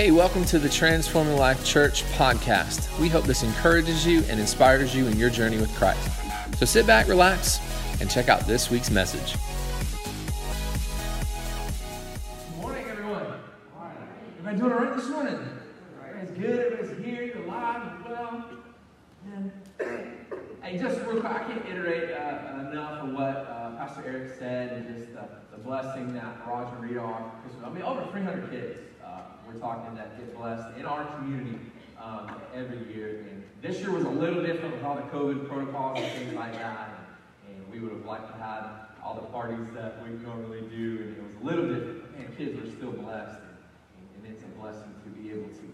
Hey, welcome to the Transforming Life Church podcast. We hope this encourages you and inspires you in your journey with Christ. So sit back, relax, and check out this week's message. Good morning, everyone. Everybody doing all right this morning? Everybody's good. Everybody's here. You're alive well. And hey, just real quick, I can't iterate uh, enough of what uh, Pastor Eric said and just uh, the blessing that Roger and Rita are. I mean, over 300 kids we're talking that get blessed in our community um, every year. And this year was a little different with all the COVID protocols and things like that. And, and we would have liked to have all the parties that we normally do, and it was a little different. And kids are still blessed, and, and it's a blessing to be able to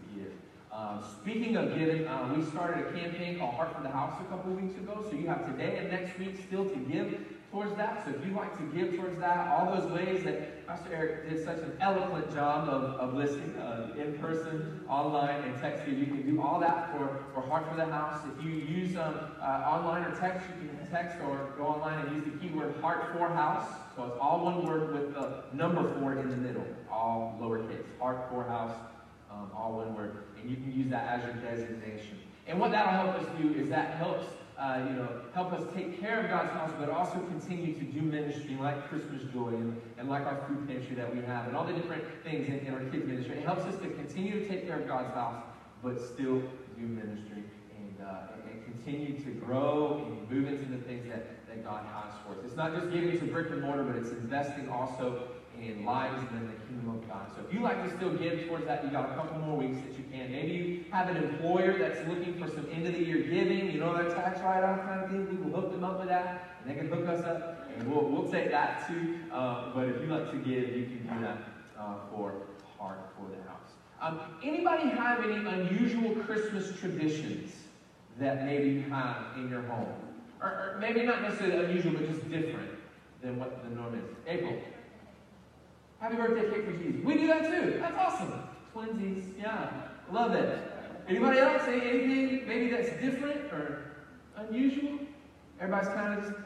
Um, speaking of giving, uh, we started a campaign called Heart for the House a couple weeks ago. So you have today and next week still to give towards that. So if you'd like to give towards that, all those ways that Pastor Eric did such an eloquent job of, of listing uh, in person, online, and texting, you can do all that for, for Heart for the House. If you use um, uh, online or text, you can text or go online and use the keyword Heart for House. So it's all one word with the number four in the middle, all lowercase. Heart for House, um, all one word. And you can use that as your designation. And what that'll help us do is that helps uh, you know, help us take care of God's house, but also continue to do ministry like Christmas Joy and, and like our food pantry that we have and all the different things in, in our kids' ministry. It helps us to continue to take care of God's house, but still do ministry and, uh, and, continue to grow and move into the things that, that God has for us. It's not just giving to brick and mortar, but it's investing also in lives and in the kingdom of God. So if you like to still give towards that, you got a couple more weeks that you can. Maybe you have an employer that's looking for some end of the year giving, you know, that tax write-off kind of thing. We will hook them up with that, and they can hook us up, and we'll, we'll take that too. Uh, but if you like to give, you can do that uh, for Heart for the House. Um, anybody have any unusual Christmas traditions that maybe you have in your home? Or, or maybe not necessarily unusual, but just different than what the norm is. April. Happy birthday cake Jesus. We do that too. That's awesome. Twinsies. Yeah. Love it. Anybody else? Say anything maybe that's different or unusual? Everybody's kind of just,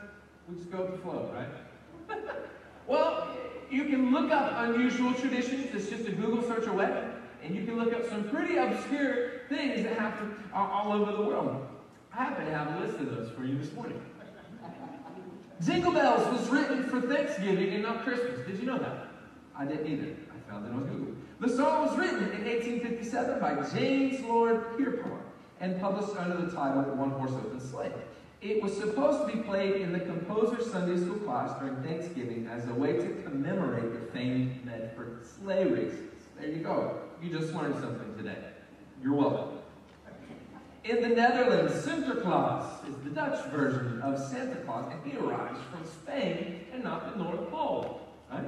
we just go with the flow, right? well, you can look up unusual traditions. It's just a Google search away. And you can look up some pretty obscure things that happen all over the world. I happen to have a list of those for you this morning. Jingle Bells was written for Thanksgiving and not Christmas. Did you know that? I didn't either. I found it on Google. The song was written in 1857 by James Lord Pierpont and published under the title One Horse Open Sleigh. It was supposed to be played in the composer's Sunday school class during Thanksgiving as a way to commemorate the famed Medford sleigh races. There you go. You just learned something today. You're welcome. In the Netherlands, Sinterklaas is the Dutch version of Santa Claus, and he arrives from Spain and not the North Pole. Right?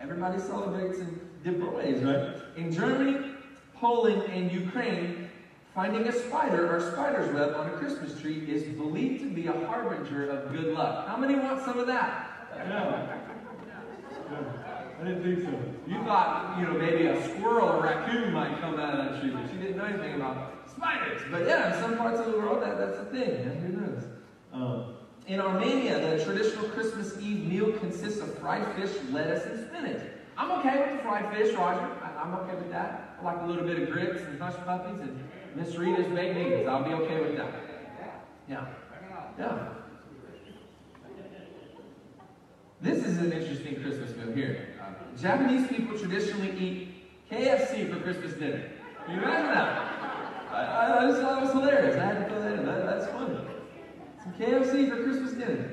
Everybody celebrates in different ways, right? In Germany, Poland, and Ukraine, finding a spider or spider's web on a Christmas tree is believed to be a harbinger of good luck. How many want some of that? Yeah. I didn't think so. You thought, you know, maybe a squirrel or raccoon might come out of that tree, but you didn't know anything about spiders. But yeah, in some parts of the world, that, that's a thing. Yeah, who knows? Um, in Armenia, the traditional Christmas Eve meal consists of fried fish, lettuce, and spinach. I'm okay with the fried fish, Roger. I, am okay with that. I like a little bit of grits and hush puppies and Miss Rita's baked beans. I'll be okay with that. Yeah. Yeah. This is an interesting Christmas meal here. Japanese people traditionally eat KFC for Christmas dinner. Can you imagine that? I, I, I just thought it was hilarious. I had to throw that in. That, that's funny. Some KFC for Christmas dinner.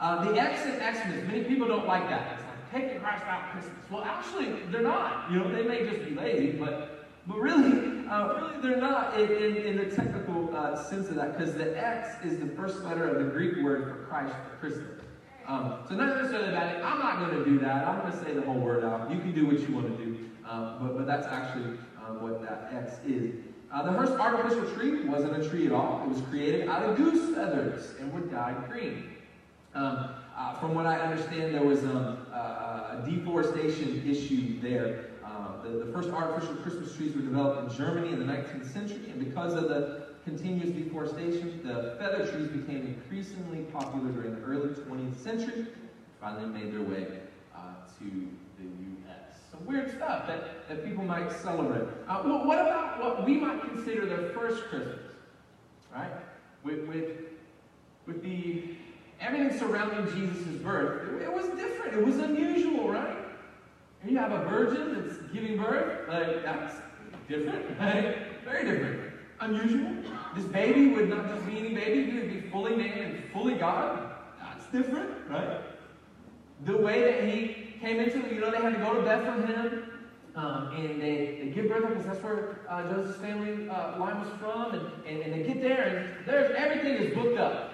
Uh, the X and Xmas, many people don't like that. It's like taking Christ out Christmas. Well, actually, they're not. You know, they may just be lazy, but but really, uh, really, they're not in, in, in the technical uh, sense of that, because the X is the first letter of the Greek word for Christ, for Christmas. Um, so not necessarily bad. I'm not going to do that. I'm going to say the whole word out. You can do what you want to do, um, but but that's actually uh, what that X is. Uh, the first artificial tree wasn't a tree at all. It was created out of goose feathers and were dyed green. Um, uh, from what I understand, there was um, a, deforestation issue there. Uh, the, the, first artificial Christmas trees were developed in Germany in the 19th century, and because of the continuous deforestation, the feather trees became increasingly popular during the early 20th century, finally made their way uh, to the weird stuff that, that people might celebrate. Uh, well, what about what we might consider the first Christmas? Right? With, with, with the everything surrounding Jesus' birth, it, it was different. It was unusual, right? And you have a virgin that's giving birth, like that's different, right? Very different. Unusual. This baby would not just be any baby, he would be fully man and fully God. That's different, right? The way that he came into it, you know, they had to go to Bethlehem. Um, and they, they give birth because that's where uh, Joseph's family uh, line was from. And, and, and they get there, and there's everything is booked up.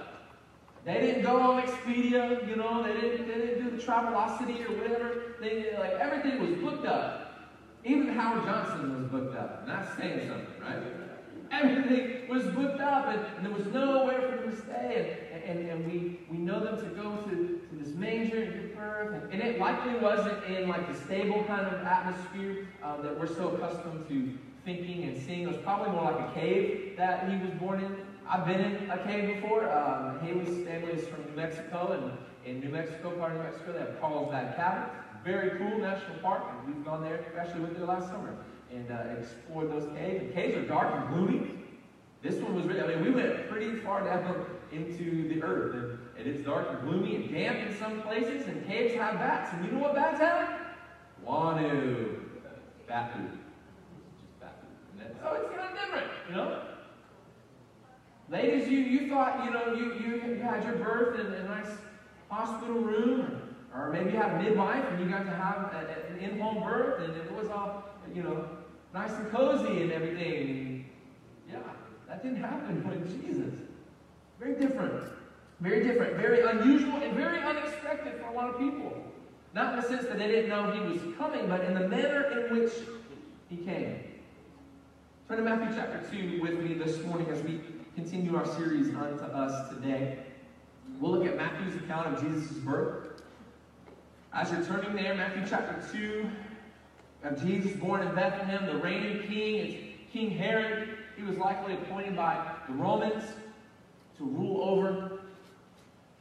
They didn't go on Expedia, you know, they didn't, they didn't do the Travelocity or whatever. They, like, everything was booked up. Even Howard Johnson was booked up. And that's saying something, right? Everything was booked up, and, and there was nowhere for them to stay. And, and, and we, we know them to go to, to this manger and give birth. And, and it likely wasn't in like the stable kind of atmosphere uh, that we're so accustomed to thinking and seeing. It was probably more like a cave that he was born in. I've been in a cave before. Um, Haley's family is from New Mexico, and in New Mexico, part of New Mexico, they have Carlsbad Caverns. Very cool national park, and we've gone there. We actually went there last summer and uh, explored those caves. The caves are dark and gloomy. This one was really, I mean, we went pretty far down into the earth, and, and it's dark and gloomy and damp in some places, and caves have bats. And you know what bats have? guano. Bat food. Just bat food. So oh, it's kind of different, you know? Ladies, you, you thought, you know, you, you, had your birth in a nice hospital room, or, or maybe you had a midwife and you got to have a, an in-home birth, and it was all, you know, nice and cozy and everything. That didn't happen with Jesus. Very different. Very different. Very unusual and very unexpected for a lot of people. Not in the sense that they didn't know he was coming, but in the manner in which he came. Turn to Matthew chapter 2 with me this morning as we continue our series unto us today. We'll look at Matthew's account of Jesus' birth. As you're turning there, Matthew chapter 2, of Jesus born in Bethlehem, the reigning king, it's King Herod. He was likely appointed by the Romans to rule over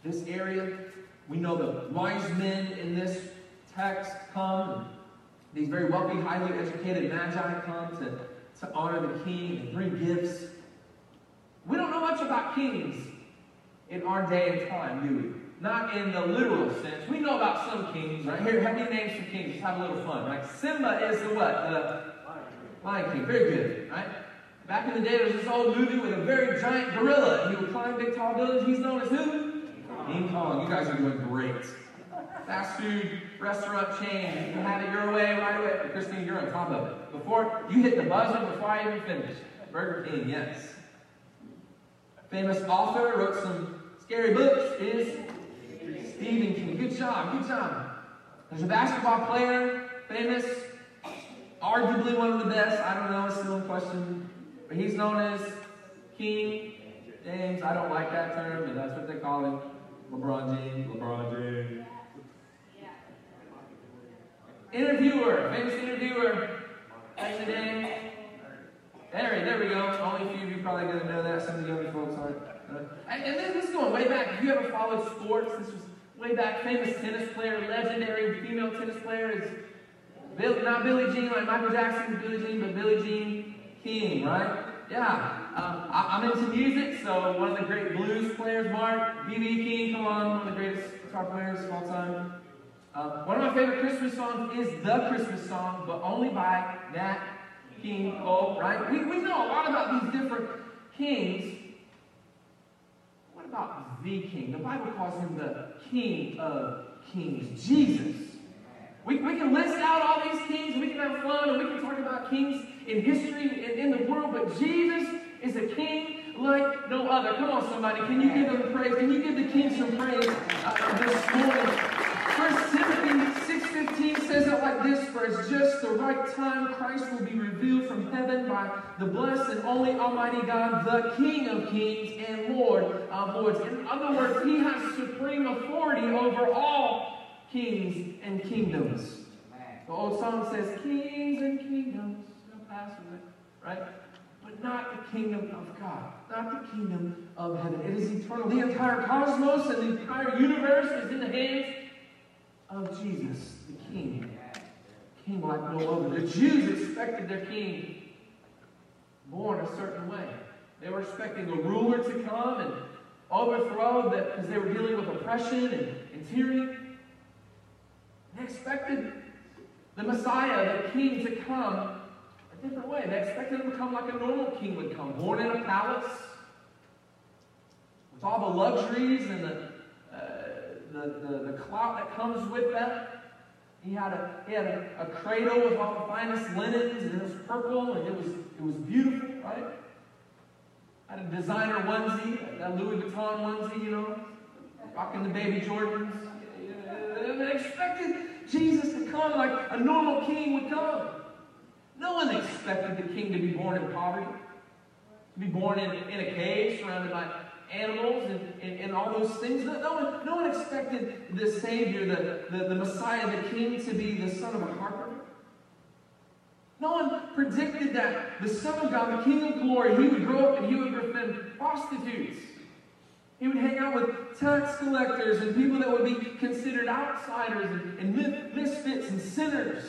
this area. We know the wise men in this text come. These very wealthy, highly educated magi come to, to honor the king and bring gifts. We don't know much about kings in our day and time, do we? Not in the literal sense. We know about some kings, right? Here, have you names for kings? Just have a little fun, right? Simba is the what? The Lion King. Very good, right? Back in the day, there was this old movie with a very giant gorilla. He would climb big tall buildings. He's known as who? King Kong. You guys are doing great. Fast food restaurant chain. You can have it your way right away. Christine, you're on top of it. Before you hit the buzzer before I even finish. Burger King, yes. Famous author wrote some scary books is Stephen King. Good job, good job. There's a basketball player, famous, arguably one of the best. I don't know, it's still in question. But he's known as King James. I don't like that term, but that's what they call him. LeBron James. LeBron James. Interviewer, famous interviewer. What's the name? There, there we go. Only a few of you probably gonna know that. Some of the younger folks aren't. Uh, and, and this, this is going way back. If you ever followed sports, this was way back. Famous tennis player, legendary female tennis player is Bill, not Billie Jean like Michael Jackson's Billie Jean, but Billie Jean King, right? Yeah. Um, I, am into music, so one of the great blues players, Mark B.B. King, come on, one of the greatest guitar players of all time. Uh, one of my favorite Christmas songs is the Christmas song, but only by Nat King Cole, right? We, we know a lot about these different kings. What about the king? The Bible calls him the King of Kings, Jesus. We, we can list out all these kings, we can have fun, and we can talk about kings in history and in the world, but Jesus is a king like no other. Come on, somebody. Can you give him praise? Can you give the king some praise uh, this morning? First Timothy 6.15 says it like this, For it's just the right time Christ will be revealed from heaven by the blessed and only Almighty God, the King of kings and Lord of lords. In other words, he has supreme authority over all kings and kingdoms. The old song says, Kings and kingdoms pass away, right? But not the kingdom of God, not the kingdom of heaven. It is eternal. The entire cosmos and the entire universe is in the hands of Jesus, the King, king like no other. The Jews expected their king born a certain way. They were expecting a ruler to come and overthrow that because they were dealing with oppression and, and tyranny. They expected the Messiah, the king, to come a different way. They expected him to come like a normal king would come, born in a palace, with all the luxuries and the, uh, the, the, the clout that comes with that. He had a he had a, a, cradle with all the finest linens, and it was purple, and it was it was beautiful, right? Had a designer onesie, that Louis Vuitton onesie, you know, rocking the baby Jordans. They expected Jesus to come like a normal king would come. No one expected the king to be born in poverty, to be born in, in a cave surrounded by animals and, and, and all those things. No, one, no one expected the Savior, the, the, the Messiah, the King, to be the son of a carpenter. No one predicted that the Son of God, the King of glory, he would grow up and he would befriend prostitutes. He would hang out with tax collectors and people that would be considered outsiders and, and misfits and sinners.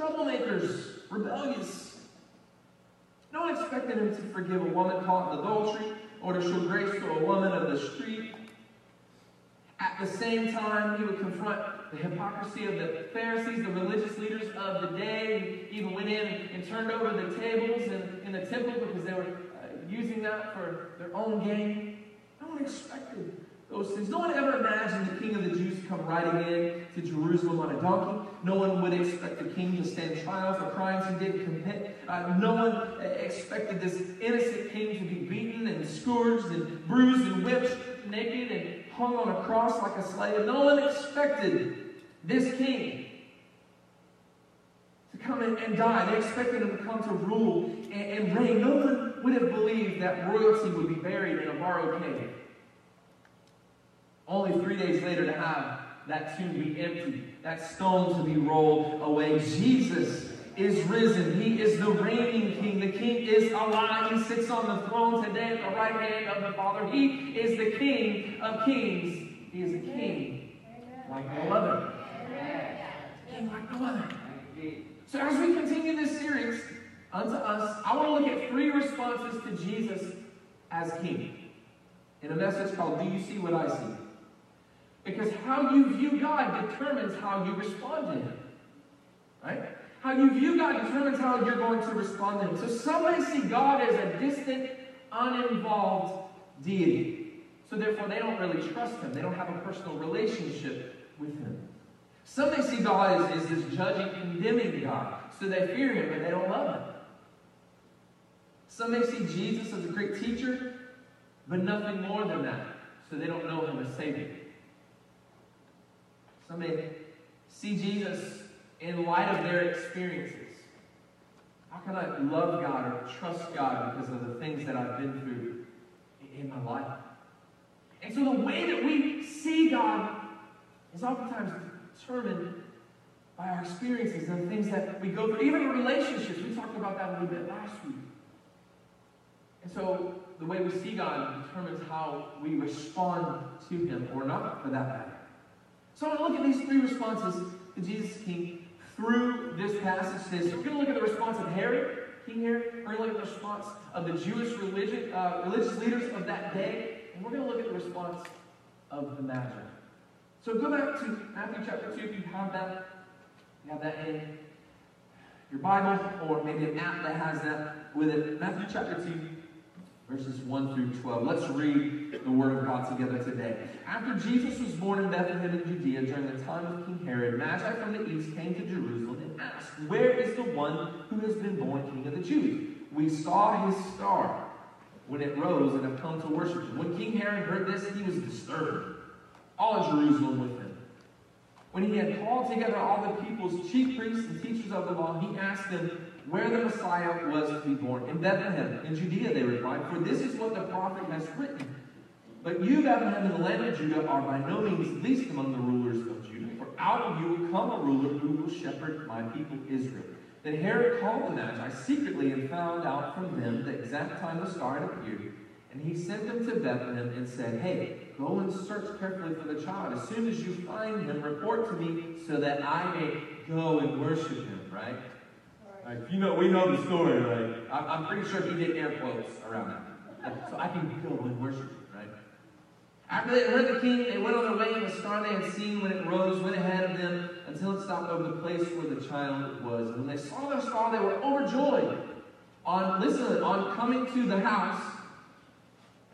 Troublemakers, rebellious. No one expected him to forgive a woman caught in adultery or to show grace to a woman of the street. At the same time, he would confront the hypocrisy of the Pharisees, the religious leaders of the day. He even went in and turned over the tables in, in the temple because they were uh, using that for their own gain. No one expected those things. No one ever imagined the king of the Jews come riding in to Jerusalem on a donkey. No one would expect the king to stand trial for crimes he didn't commit. Uh, no one expected this innocent king to be beaten and scourged and bruised and whipped, naked and hung on a cross like a slave. No one expected this king to come and die. They expected him to come to rule and, and reign. No one would have believed that royalty would be buried in a borrowed cave. Only three days later to have that tomb be empty, that stone to be rolled away. Jesus is risen. He is the reigning king. The king is alive. He sits on the throne today at the right hand of the Father. He is the king of kings. He is a king like no other. King like no other. So as we continue this series unto us, I want to look at three responses to Jesus as king in a message called Do You See What I See? Because how you view God determines how you respond to Him. Right? How you view God determines how you're going to respond to Him. So some may see God as a distant, uninvolved deity. So therefore, they don't really trust Him. They don't have a personal relationship with Him. Some may see God as, as this judging, condemning God. So they fear Him, but they don't love Him. Some may see Jesus as a great teacher, but nothing more than that. So they don't know Him as Savior. Some may see Jesus in light of their experiences. How can I love God or trust God because of the things that I've been through in my life? And so the way that we see God is oftentimes determined by our experiences and the things that we go through, even relationships. We talked about that a little bit last week. And so the way we see God determines how we respond to Him or not, for that matter. So I want to look at these three responses to Jesus King through this passage today. So we're going to look at the response of Herod, King Herod. We're going to look at the response of the Jewish religion, uh, religious leaders of that day. And we're going to look at the response of the Magi. So go back to Matthew chapter 2 if you have that. You have that in your Bible or maybe an app that has that with it. Matthew chapter 2, verses 1 through 12. Let's read the Word of God together today. After Jesus was born in Bethlehem in Judea during the time of King Herod, Magi from the east came to Jerusalem and asked, Where is the one who has been born King of the Jews? We saw his star when it rose and have come to worship him. When King Herod heard this, he was disturbed. All of Jerusalem with him. When he had called together all the people's chief priests and teachers of the law, he asked them where the Messiah was to be born. In Bethlehem, in Judea, they replied, for this is what the prophet has written. But you, Bethlehem, in the land of Judah, are by no means least among the rulers of Judah, for out of you will come a ruler who will shepherd my people Israel. Then Herod called the Magi secretly and found out from them the exact time the star had appeared. And he sent them to Bethlehem and said, Hey, go and search carefully for the child. As soon as you find him, report to me so that I may go and worship him, right? Like, you know, we know the story, right? I'm, I'm pretty sure he did air quotes around that. So I can go and worship him, right? After they heard the king, they went on their way, and the star they had seen when it rose went ahead of them until it stopped over the place where the child was. And when they saw their star, they were overjoyed. On listen, on coming to the house,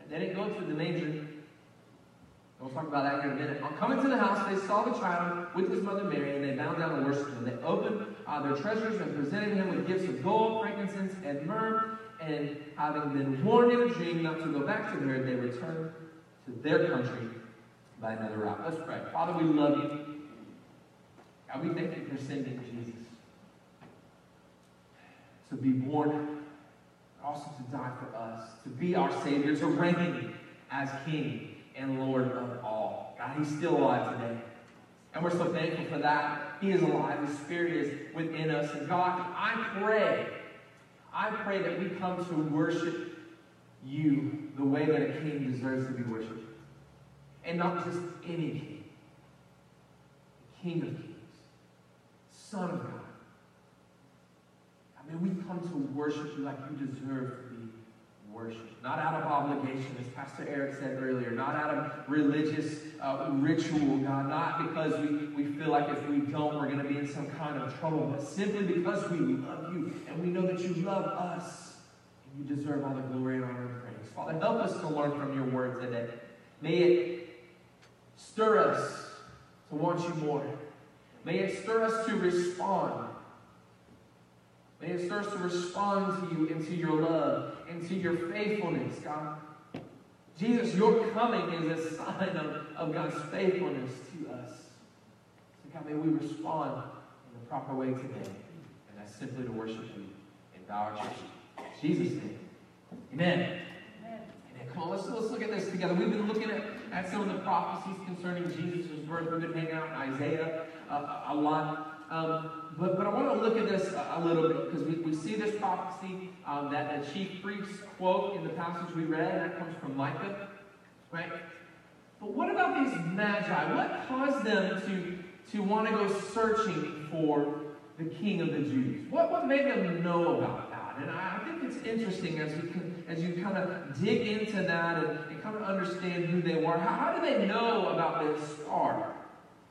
they didn't go to the manger. We'll talk about that here in a minute. On coming to the house, they saw the child with his mother Mary, and they bowed down and worshipped him. They opened uh, their treasures and presented him with gifts of gold, frankincense, and myrrh. And having been warned in a dream not to go back to Herod, they returned to their country by another route. Let's pray. Father, we love you. God, we thank you for sending Jesus to be born, also to die for us, to be our Savior, to reign as King and Lord of all. God, He's still alive today. And we're so thankful for that. He is alive. His Spirit is within us. And God, I pray, I pray that we come to worship you the way that a king deserves to be worshipped. And not just any king. King of kings. Son of God. I mean, we come to worship you like you deserve worshipped. Not out of obligation, as Pastor Eric said earlier. Not out of religious uh, ritual, God. Not because we, we feel like if we don't, we're going to be in some kind of trouble. But simply because we love you and we know that you love us. And you deserve all the glory and honor and praise. Father, help us to learn from your word today. May it stir us to want you more. May it stir us to respond. May it stir us to respond to you into your love, into your faithfulness, God. Jesus, your coming is a sign of, of God's faithfulness to us. So, God, may we respond in the proper way today. And that's simply to worship you and bow our church. In Jesus' name. Amen. Amen. Come on, let's, let's look at this together. We've been looking at, at some of the prophecies concerning Jesus' birth. We've been hanging out in Isaiah uh, a lot. Um, but, but I want to look at this a, a little bit because we, we see this prophecy um, that the chief priests quote in the passage we read, and that comes from Micah, right? But what about these magi? What caused them to, to want to go searching for the king of the Jews? What, what made them know about that? And I, I think it's interesting as you can, as you kind of dig into that and, and kind of understand who they were. How, how do they know about this star?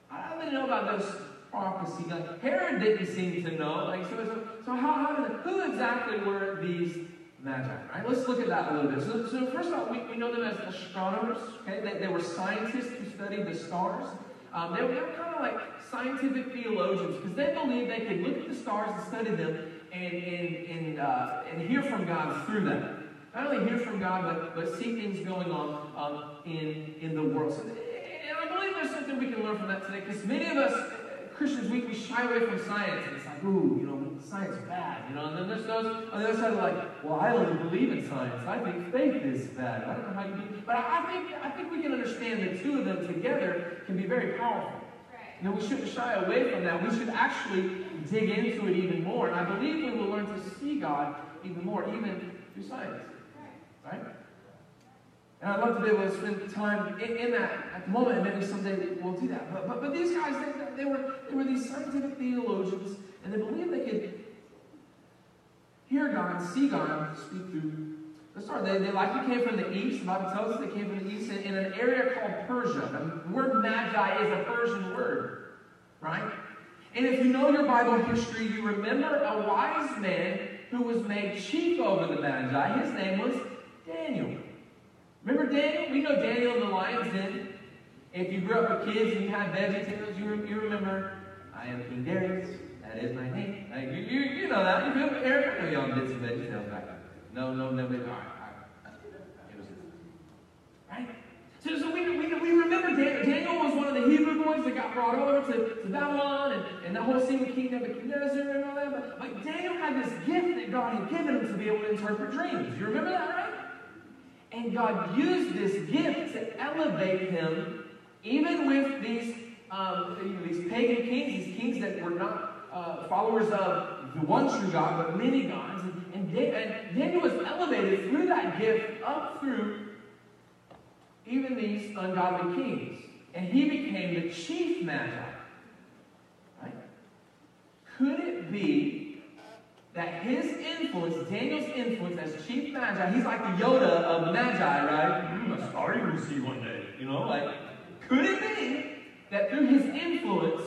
How do they know about this prophecy. Like Herod didn't seem to know. Like so, so, so how, how did who exactly were these magi? Right. Let's look at that a little bit. So, so first of all, we, we know them as astronomers. Okay, they, they were scientists who studied the stars. Um, they, they were kind of like scientific theologians because they believed they could look at the stars and study them and and and, uh, and hear from God through them. Not only hear from God, but, but see things going on um, in, in the world. So, and I believe there's something we can learn from that today because many of us Christians, we, we shy away from science. And it's like, ooh, you know, science is bad. You know, and then there's those on the other side of like, well, I don't believe in science. I think faith is bad. I don't know how you do But I, I think I think we can understand the two of them together can be very powerful. You know, we shouldn't shy away from that. We should actually dig into it even more. And I believe we will learn to see God even more, even through science. Right? And I'd love to be able to spend time in, in that at the moment, and maybe someday we'll do that. But, but, but these guys, they, they, were, they were these scientific theologians, and they believed they could hear God, see God, speak through the star. They, they likely came from the east. The Bible tells us they came from the east in, in an area called Persia. The word magi is a Persian word, right? And if you know your Bible history, you remember a wise man who was made chief over the magi. His name was Daniel. Remember Daniel? We know Daniel in the lion's den. If you grew up with kids and you had VeggieTales, you, you remember, I am King Darius. That is my name. Like, you, you, you know that. You feel, know y'all did some VeggieTales back then. No, no, no. All right? So, so we, we, we remember Daniel, was one of the Hebrew boys that got brought over to, to Babylon and, and that whole scene with King Nebuchadnezzar and all that. But, but Daniel had this gift that God had given him to be able to interpret dreams. You remember that, right? And God used this gift to elevate him, even with these, um, these pagan kings, these kings that were not uh, followers of the one true God, but many gods. And, and and Daniel was elevated through that gift up through even these ungodly kings. And he became the chief magi. Right? Could it be that his influence, Daniel's influence as chief magi, he's like the Yoda of the magi, right? Mm, a star you will see one day, you know? Like, could it be that through his influence,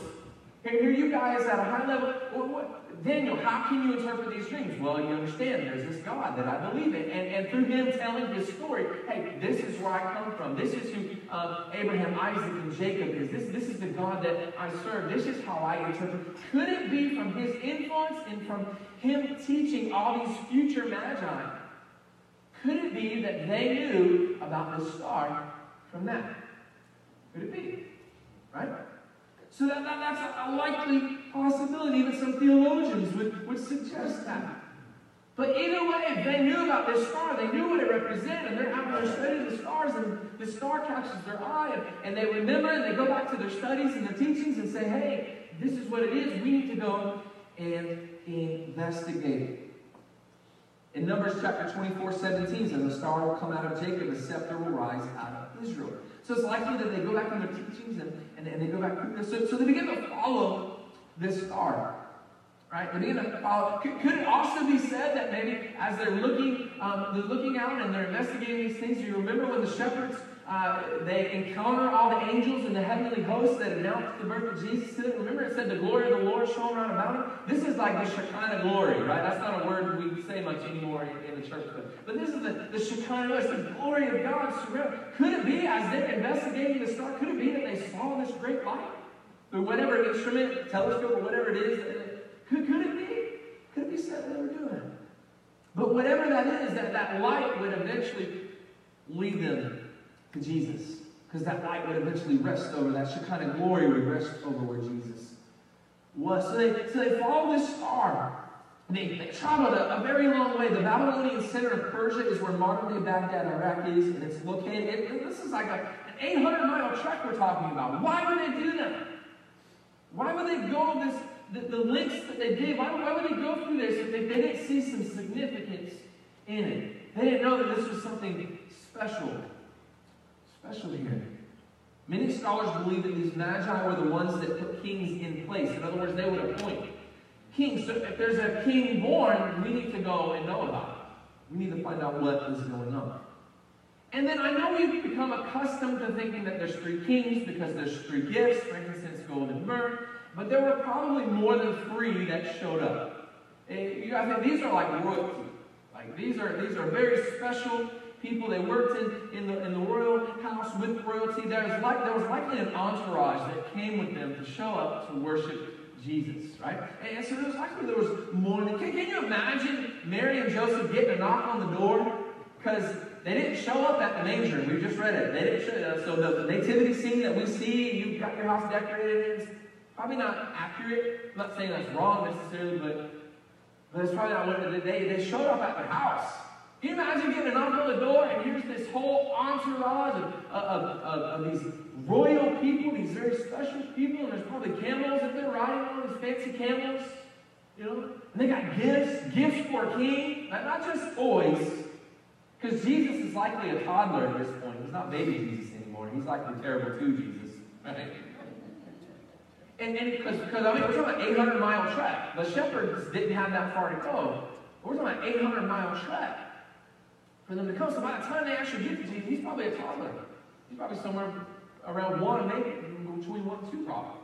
here, you guys at a high level, what, what, Daniel, how can you interpret these dreams? Well, you understand there's this God that I believe in. And, and through him telling his story, hey, this is where I come from. This is who um, Abraham, Isaac, and Jacob is. This, this is the God that I serve. This is how I interpret. Could it be from his influence and from him teaching all these future magi? Could it be that they knew about the star from that? Could it be? Right? So that, that, that's a, likely possibility. that some theologians would, would suggest that. But either way, if they knew about this star, they knew what it represented, and they're out there studying the stars, and the star catches their eye, and, and they remember, and they go back to their studies and their teachings and say, hey, this is what it is. We need to go and investigate In Numbers chapter 24, 17 says, A star will come out of Jacob, a scepter will rise out of Israel. So it's likely that they go back in their teachings and, and, and they go back. So, so they begin to follow this star. Right? They begin to follow. Could, could, it also be said that maybe as they're looking, um, they're looking out and they're investigating these things, you remember when the shepherds uh, they encounter all the angels and the heavenly hosts that announced the birth of Jesus to them. Remember, it said the glory of the Lord shone around about him. This is like the Shekinah glory, right? That's not a word we say much anymore in, the church, but, but this is the, the Shekinah, it's the glory of God surrounding. Could it be, as they're investigating the star, could it be that they saw this great light through whatever instrument, telescope, or whatever it is? Could, could it be? Could it be said they were doing? But whatever that is, that, that light would eventually lead them Jesus. Because that light would eventually rest over, that Shekinah glory would rest over where Jesus was. So they, so they follow this star. They, they traveled a, a, very long way. The Babylonian center of Persia is where modern day Baghdad, Iraq is, and it's located. It, this is like a, an 800 mile trek we're talking about. Why would they do that? Why would they go this, the, the that they did? Why, why would they go through this if they, they didn't see some significance in it? They didn't know that this was something special special here. Many scholars believe that these magi were the ones that put kings in place. In other words, they would appoint kings. So if there's a king born, we need to go and know about it. We need to find out what is going on. And then I know we've become accustomed to thinking that there's three kings because there's three gifts, frankincense, gold, and myrrh. But there were probably more than three that showed up. I think these are like royalty. Like these are these are very special people. They worked in, in, the, in the royal house with royalty. There was, like, there was likely an entourage that came with them to show up to worship Jesus, right? And so there was likely there was more. Can, can you imagine Mary and Joseph getting a knock on the door? Because they didn't show up at the manger. We just read it. They didn't show up. So the, the nativity scene that we see, you've got your house decorated, is probably not accurate. I'm not saying that's wrong necessarily, but, but it's probably not what they, they showed up at the house. Can you imagine getting a knock on the door and here's this whole entourage of, of, of, of, these royal people, these very special people, and there's probably camels that they're riding on, these fancy camels, you know? And they got gifts, gifts for a king, not just toys, because Jesus is likely a toddler at this point. He's not baby Jesus anymore. He's like the terrible two Jesus, right? And because I mean, we're talking about 800 mile trek. The shepherds didn't have that far to go. We're talking about 800 mile trek for them to come. So by the time they actually get to Jesus, he's probably a toddler. He's probably somewhere around one, maybe between one and two, probably.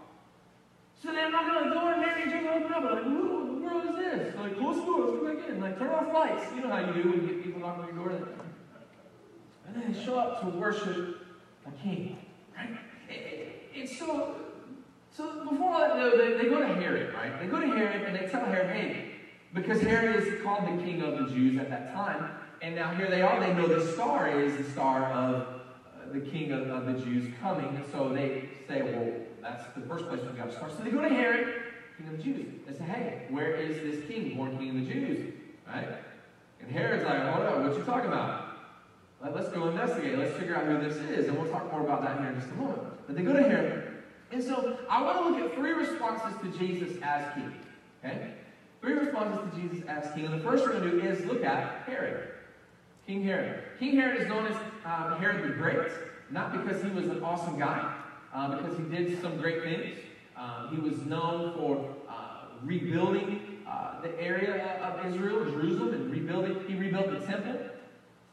So they're knocking on the door, and Mary and Joseph open up. Like, what the world is this? Like, close the door, let's go back in. Like, turn off lights. You know how you do when you get people knocking on your door. And then they show up to worship a king, right? And so, so before that, they, they go to Herod, right? They go to Herod and they tell Herod, hey, because Herod is called the king of the Jews at that time, and now here they are. They know the star is the star of uh, the king of, of, the Jews coming. And so they say, well, that's the first place we've got to start. So they go to Herod, king of the Jews. They say, hey, where is this king, born king of the Jews? Right? And Herod's like, hold on, what you talking about? Let, us go investigate. Let's figure out who this is. And we'll talk more about that here in just a moment. But they go to Herod. And so I want to look at three responses to Jesus as king. Okay? three responses to Jesus as king. And the first we're going to do is look at Herod. King Herod. King Herod is known as um, Herod the Great, not because he was an awesome guy, uh, because he did some great things. Um, he was known for uh, rebuilding uh, the area of Israel, Jerusalem, and rebuilding. He rebuilt the temple,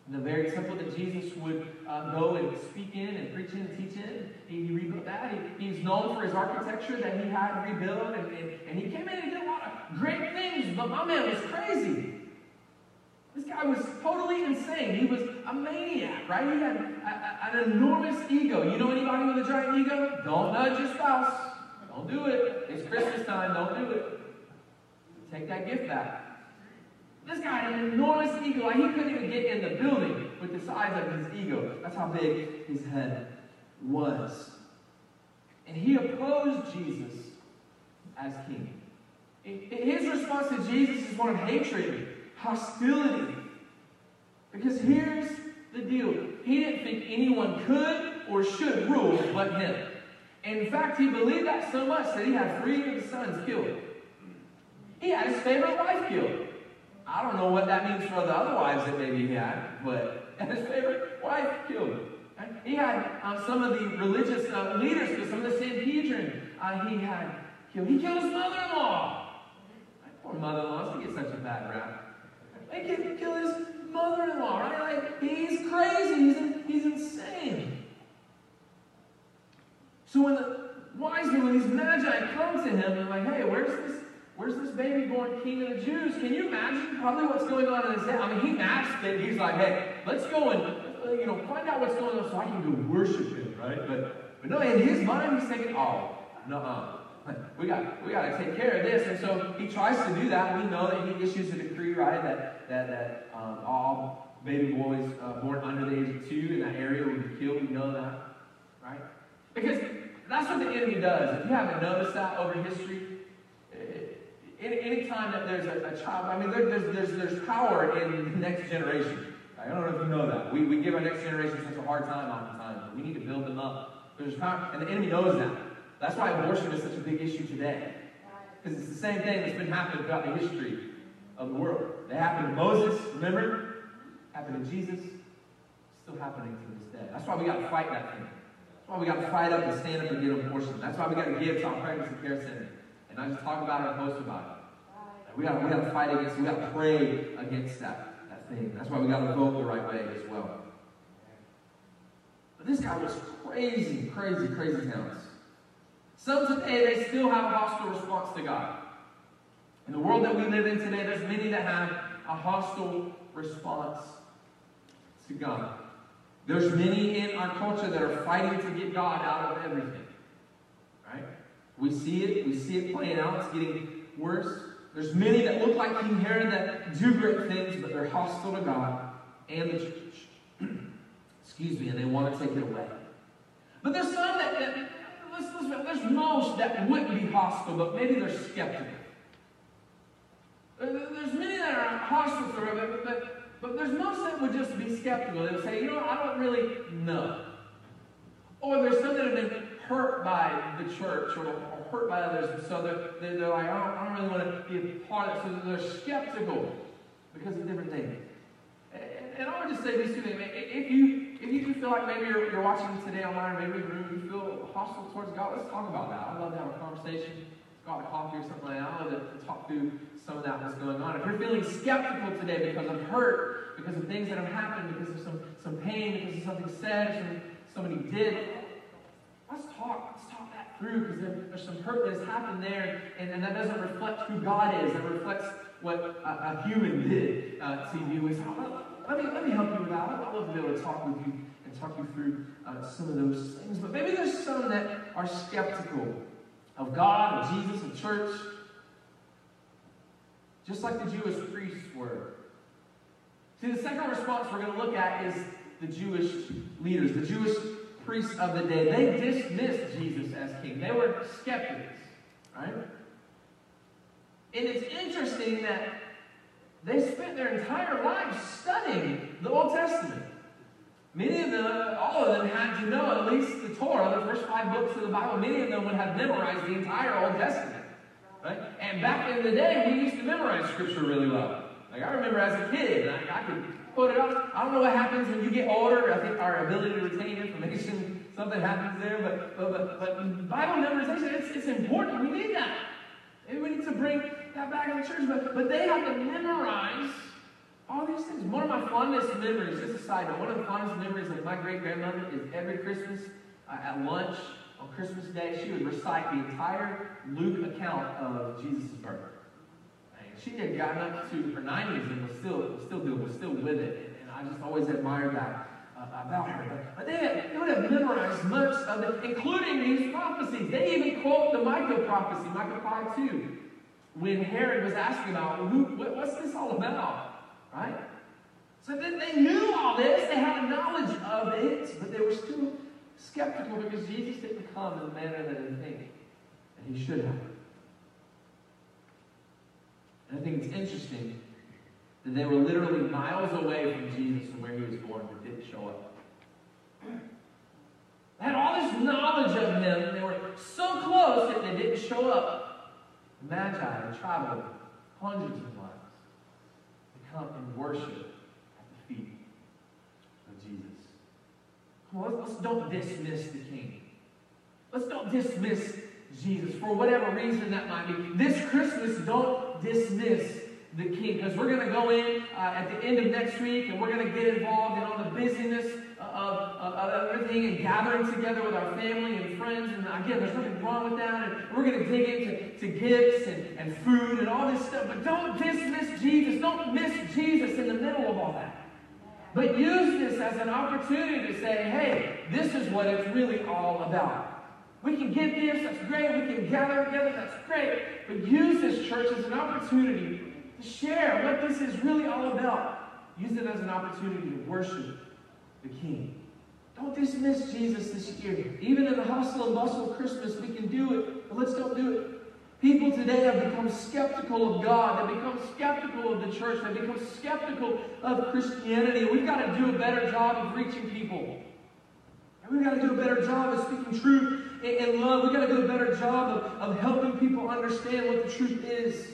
the very temple that Jesus would uh, go and speak in and preach in and teach in. He, he rebuilt that. He, he's known for his architecture that he had rebuilt, and, and, and he came in and did a lot of great things, but my man was crazy. This guy was totally insane. He was a maniac, right? He had a, a, an enormous ego. You know anybody with a giant ego? Don't nudge your spouse. Don't do it. It's Christmas time. Don't do it. Take that gift back. This guy had an enormous ego. Like he couldn't even get in the building with the size of his ego. That's how big his head was. And he opposed Jesus as king. His response to Jesus is one of hatred hostility. Because here's the deal he didn't think anyone could or should rule but him. In fact, he believed that so much that he had three of his sons killed. He had his favorite wife killed. I don't know what that means for the other wives that maybe he had, but his favorite wife killed. Him. He had uh, some of the religious uh, leaders, some of the Sanhedrin, uh, he had killed. He killed his mother-in-law. Poor mother-in-laws, they get such a bad rap. They can kill his mother-in-law, right? Like, he's crazy. He's, he's insane. So when the wise men, when these magi come to him, they're like, hey, where's this, where's this baby born king of the Jews? Can you imagine probably what's going on in his head? I mean, he maps it. He's like, hey, let's go and, uh, you know, find out what's going on so I can go worship him, right? But, but no, in his mind, he's thinking, oh, no, we got we got to take care of this. And so he tries to do that. We know that he issues a decree, right, that that that um, all baby boys uh, born under the age of two in that area would be killed. We know that, right? Because that's what the enemy does. If you haven't noticed that over history, any, any time that there's a, a child, I mean, there, there's, there's, there's power in the next generation. I don't know if you know that. We, we give our next generation such a hard time oftentimes. We need to build them up. There's power, and the enemy knows that. That's why abortion is such a big issue today. Because it's the same thing that's been happening throughout the history of the world. It happened to Moses, remember? Happened to Jesus. Still happening to this day. That's why we got to fight that thing. That's why we got to fight up and stand up and get abortion. That's why we got to give Child Pregnancy Care Center. And not just talk about it and post about it. We got, we got to fight against. We got to pray against that, that thing. That's why we got to vote the right way as well. But this guy was crazy, crazy, crazy towns. Some today, they still have a hostile response to God. In the world that we live in today, there's many that have a hostile response to God. There's many in our culture that are fighting to get God out of everything. Right? We see it. We see it playing out. It's getting worse. There's many that look like King Herod that do great things, but they're hostile to God and the church. Excuse me, and they want to take it away. But there's some that, that there's most that wouldn't be hostile, but maybe they're skeptical. There's many that are hostile to it, but, but, but there's most that would just be skeptical. They would say, you know, I don't really know. Or there's some that have been hurt by the church or, or hurt by others, and so they're, they're, like, I don't, I don't really want to be a part of it. So they're skeptical because of different things. And, I would just say these two things. If you if you feel like maybe you're, you're watching today online, maybe you feel hostile towards God, let's talk about that. I'd love to have a conversation, go out coffee or something like that. I'd love to talk through some of that was going on. If you're feeling skeptical today because of hurt, because of things that have happened, because of some, some pain, because of something said, somebody did, let's talk. Let's talk that through because there, there's some hurt that has happened there, and, and that doesn't reflect who God is. It reflects what a, a human did uh, to you. And so let me, let me help you with that. I'd love to be able to talk with you and talk you through uh, some of those things. But maybe there's some that are skeptical of God, of Jesus, of church, just like the Jewish priests were. See, the second response we're going to look at is the Jewish leaders, the Jewish priests of the day. They dismissed Jesus as king. They were skeptics, right? And it's interesting that they spent their entire lives studying the Old Testament. Many of them, all of them had to know at least the Torah, the first five books of the Bible. Many of them would have memorized the entire Old Testament. Right? And back in the day, we used to memorize scripture really well. Like I remember as a kid, I, I could put it up. I don't know what happens when you get older. I think our ability to retain information, something happens there. But but but, but Bible memorization, it's, it's important. We need that. Maybe we need to bring that back in the church. But but they have to memorize all these things. One of my fondest memories, just a side note, one of the fondest memories of my great grandmother is every Christmas uh, at lunch on Christmas Day, she would recite the entire Luke account of Jesus' birth. She had gotten up to her 90s and was still, still was still with it. And, I just always admired that uh, about her. But, they, they would have memorized much of it, including these prophecies. They even quote the Micah prophecy, Micah 5 2, when Herod was asking about, who, what, what's this all about? Right? So then they knew all this, they had a knowledge of it, but they were still skeptical because Jesus didn't come in the manner that they think that he should have. And I think it's interesting that they were literally miles away from Jesus and where he was born, but didn't show up. They had all this knowledge of him, and they were so close that they didn't show up. The Magi traveled hundreds of miles to come and worship at the feet of Jesus. Let's, let's don't dismiss the King. Let's don't dismiss Jesus for whatever reason that might be. This Christmas, don't dismiss the King because we're going to go in uh, at the end of next week and we're going to get involved in all the busyness of, of, of, everything and gathering together with our family and friends. And again, there's nothing wrong with that. And we're going to dig into to gifts and, and food and all this stuff. But don't dismiss Jesus. Don't miss Jesus in the middle of all that. But use this as an opportunity to say, hey, this is what it's really all about. We can give gifts, that's great. We can gather together, that's great. But use this church as an opportunity to share what this is really all about. Use it as an opportunity to worship the King. Don't dismiss Jesus this year. Even in the hustle and bustle of Christmas, we can do it, but let's don't do it. Today have become skeptical of God. They've become skeptical of the church. They've become skeptical of Christianity. We've got to do a better job of reaching people. And we've got to do a better job of speaking truth and love. We've got to do a better job of, of helping people understand what the truth is.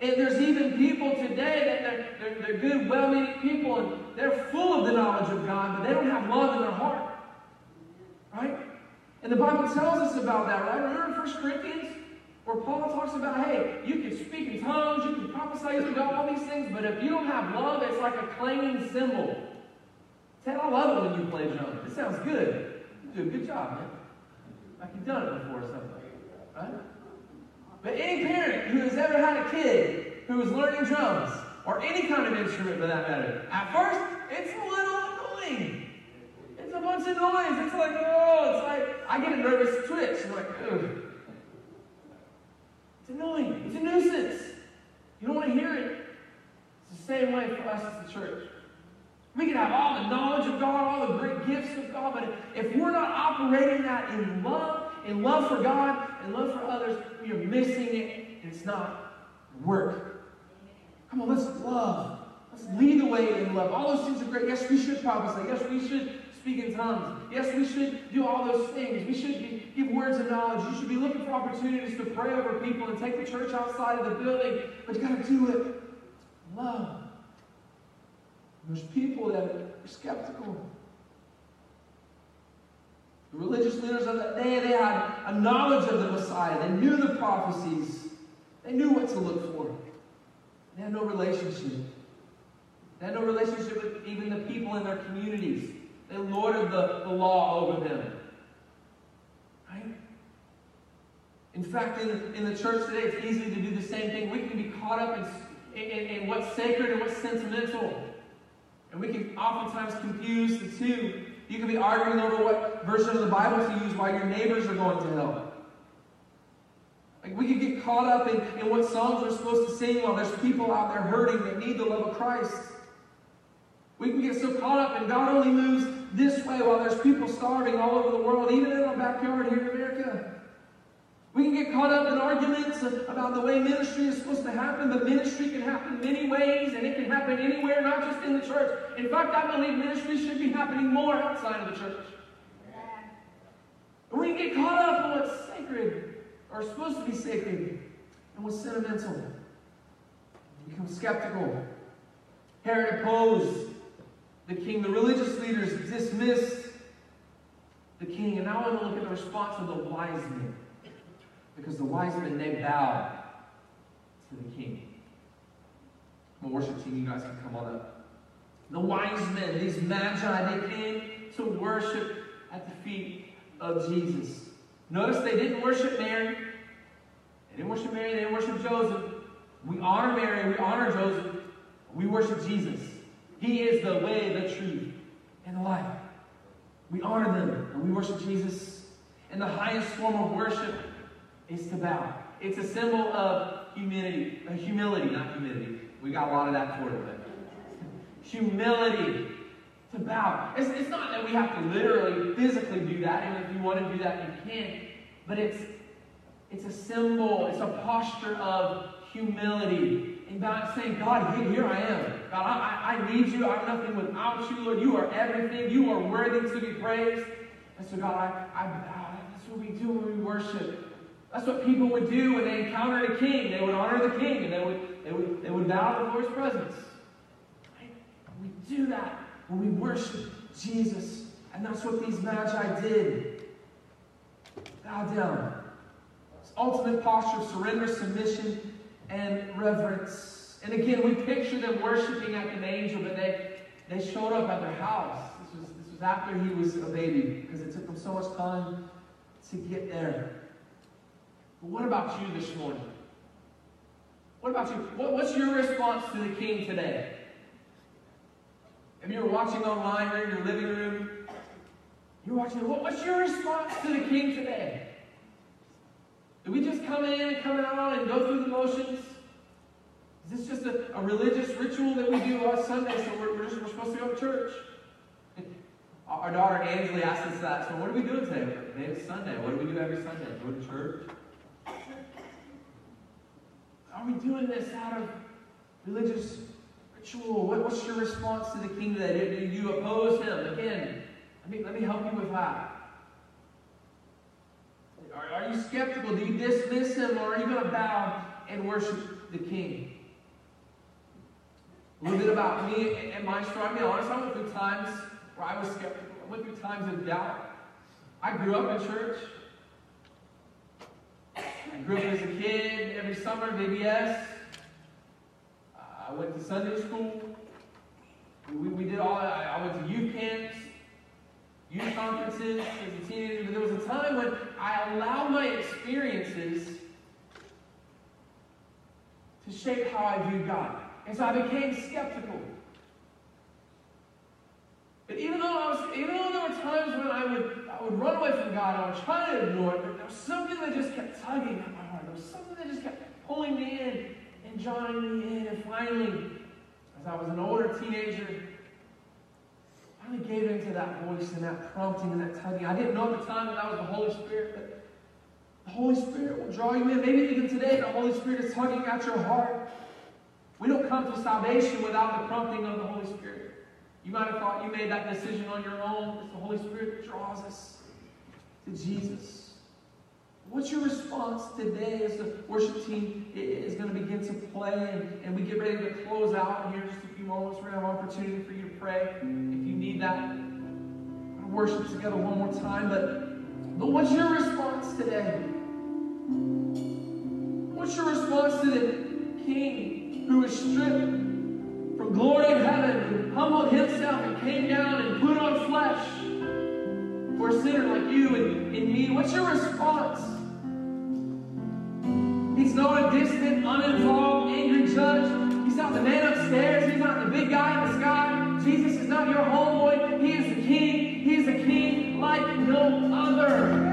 And there's even people today that they're, they're, they're good, well meaning people, and they're full of the knowledge of God, but they don't have love in their heart. Right? And the Bible tells us about that, right? Remember in 1 Corinthians? Where Paul talks about, hey, you can speak in tongues, you can prophesy, you can do all these things, but if you don't have love, it's like a clanging cymbal. Ted, I love it when you play drums. It sounds good. You do a good job, man. Like you've done it before or something. Right? But any parent who has ever had a kid who is learning drums, or any kind of instrument for that matter, at first, it's a little annoying. It's a bunch of noise. It's like, oh, it's like, I get a nervous twitch. I'm like, ugh. It's annoying. It's a nuisance. You don't want to hear it. It's the same way for us as the church. We can have all the knowledge of God, all the great gifts of God, but if we're not operating that in love, in love for God, and love for others, we are missing it, and it's not work. Come on, let's love. Let's lead the way in love. All those things are great. Yes, we should prophesy. Yes, we should speak in tongues. Yes, we should do all those things. We should be, give words of knowledge. You should be looking for opportunities to pray over people and take the church outside of the building. But you got to do it. Love. There's people that are skeptical. The religious leaders of that day, they had a knowledge of the Messiah. They knew the prophecies. They knew what to look for. They had no relationship. They had no relationship with even the people in their communities. They lorded the, the law over them. Right? In fact, in in the church today, it's easy to do the same thing. We can be caught up in, in, in what's sacred and what's sentimental. And we can oftentimes confuse the two. You can be arguing over what version of the Bible to use while your neighbors are going to hell. Like we can get caught up in, in what songs we're supposed to sing while there's people out there hurting that need the love of Christ. We can get so caught up in God only moves this way while there's people starving all over the world, even in our backyard here in America. We can get caught up in arguments about the way ministry is supposed to happen, but ministry can happen many ways and it can happen anywhere, not just in the church. In fact, I believe ministry should be happening more outside of the church. We can get caught up in what's sacred or supposed to be sacred and was sentimental. Become skeptical. Herod opposed the king. The religious leaders dismissed the king. And now I want to look at the response of the wise men. Because the wise men, they bowed to the king. My worship team, you guys can come on up. The wise men, these magi, they came to worship at the feet of Jesus. Notice they didn't worship Mary. They didn't worship Mary, they didn't worship Joseph. We honor Mary, we honor Joseph. We worship Jesus. He is the way, the truth, and the life. We honor them and we worship Jesus. And the highest form of worship is to bow. It's a symbol of humility, uh, humility, not humility. We got a lot of that for it, humility to bow. It's, it's not that we have to literally, physically do that, and if you want to do that, you can. But it's it's a symbol, it's a posture of humility. And saying, God, here, here I am. God, I, I need you. I'm nothing without you, Lord. You are everything. You are worthy to be praised. And so, God, I, I bow. That's what we do when we worship. That's what people would do when they encountered a king. They would honor the king and they would, they would, they would bow to the Lord's presence. Right? We do that when we worship Jesus. And that's what these magi did. Bow down. It's ultimate posture of surrender, submission, and reverence. And again, we picture them worshiping like an angel, but they, they showed up at their house. This was, this was after he was a baby, because it took them so much time to get there. But what about you this morning? What about you? What, what's your response to the king today? If you're watching online or in your living room, you're watching, what, what's your response to the king today? Do we just come in and come out and go through the motions? Is this just a, a religious ritual that we do on Sunday so we're, we're, just, we're supposed to go to church? Our daughter Ansley asked us that. So what are we doing today? Today it's Sunday. What do we do every Sunday? Go to church? Are we doing this out of religious ritual? What, what's your response to the king today? Do you oppose him? Again, let me, let me help you with that. Are, are you skeptical? Do you dismiss him or are you going to bow and worship the king? A little bit about me and my story. I'll be honest, I went through times where I was skeptical. I went through times of doubt. I grew up in church. I grew up as a kid every summer, VBS. Uh, I went to Sunday school. We, we did all, I, I went to youth camps, youth conferences as a teenager. But there was a time when I allowed my experiences to shape how I viewed God. And so I became skeptical. But even though I was, even though there were times when I would, I would run away from God, I would try to ignore it, but there was something that just kept tugging at my heart. There was something that just kept pulling me in and drawing me in. And finally, as I was an older teenager, I finally gave into that voice and that prompting and that tugging. I didn't know at the time that that was the Holy Spirit, but the Holy Spirit will draw you in. Maybe even today, the Holy Spirit is tugging at your heart. We don't come to salvation without the prompting of the Holy Spirit. You might have thought you made that decision on your own. It's the Holy Spirit that draws us to Jesus. What's your response today as the worship team is going to begin to play and, and we get ready to close out here in just a few moments? We're going to have an opportunity for you to pray if you need that. Worship together one more time, but, but what's your response today? What's your response to the King who was stripped from glory in heaven and humbled himself and came down and put on flesh for a sinner like you and, and me, what's your response? He's not a distant, uninvolved, angry judge. He's not the man upstairs. He's not the big guy in the sky. Jesus is not your homeboy. He is the king. He is a king like no other.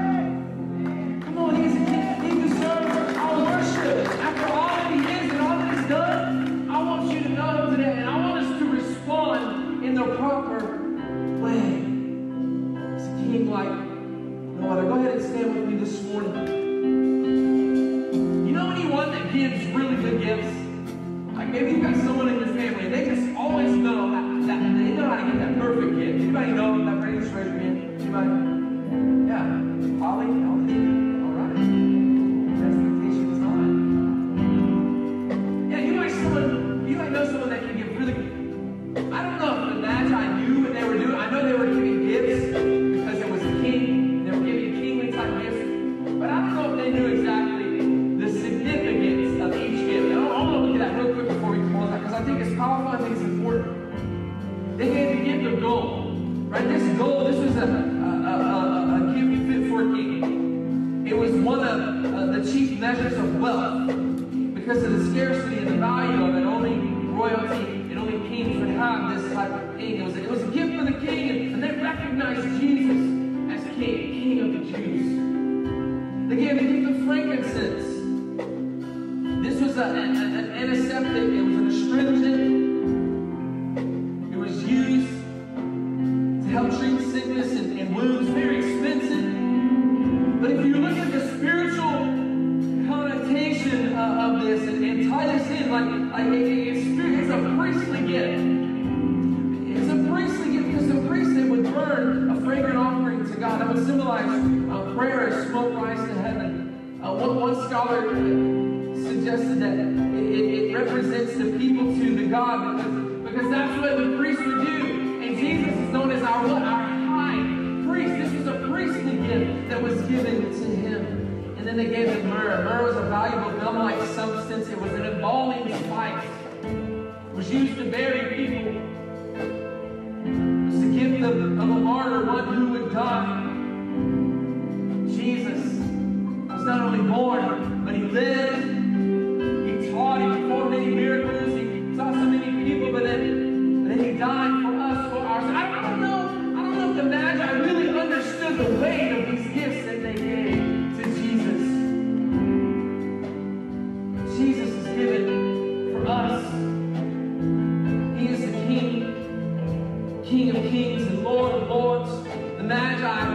Ahead and stand with me this morning. You know anyone that gives really good gifts? Like maybe you've got someone in your family, they just always know that, that they know how to get that perfect gift. Anybody know that? To raise your hand. Anybody? Yeah. Holly? Holly?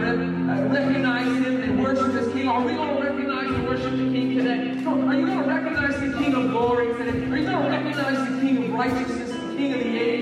recognize him and worship his king? Are we going to recognize and worship the king today? Are you going to recognize the king of glory today? Are you going to recognize the king of righteousness, the king of the age?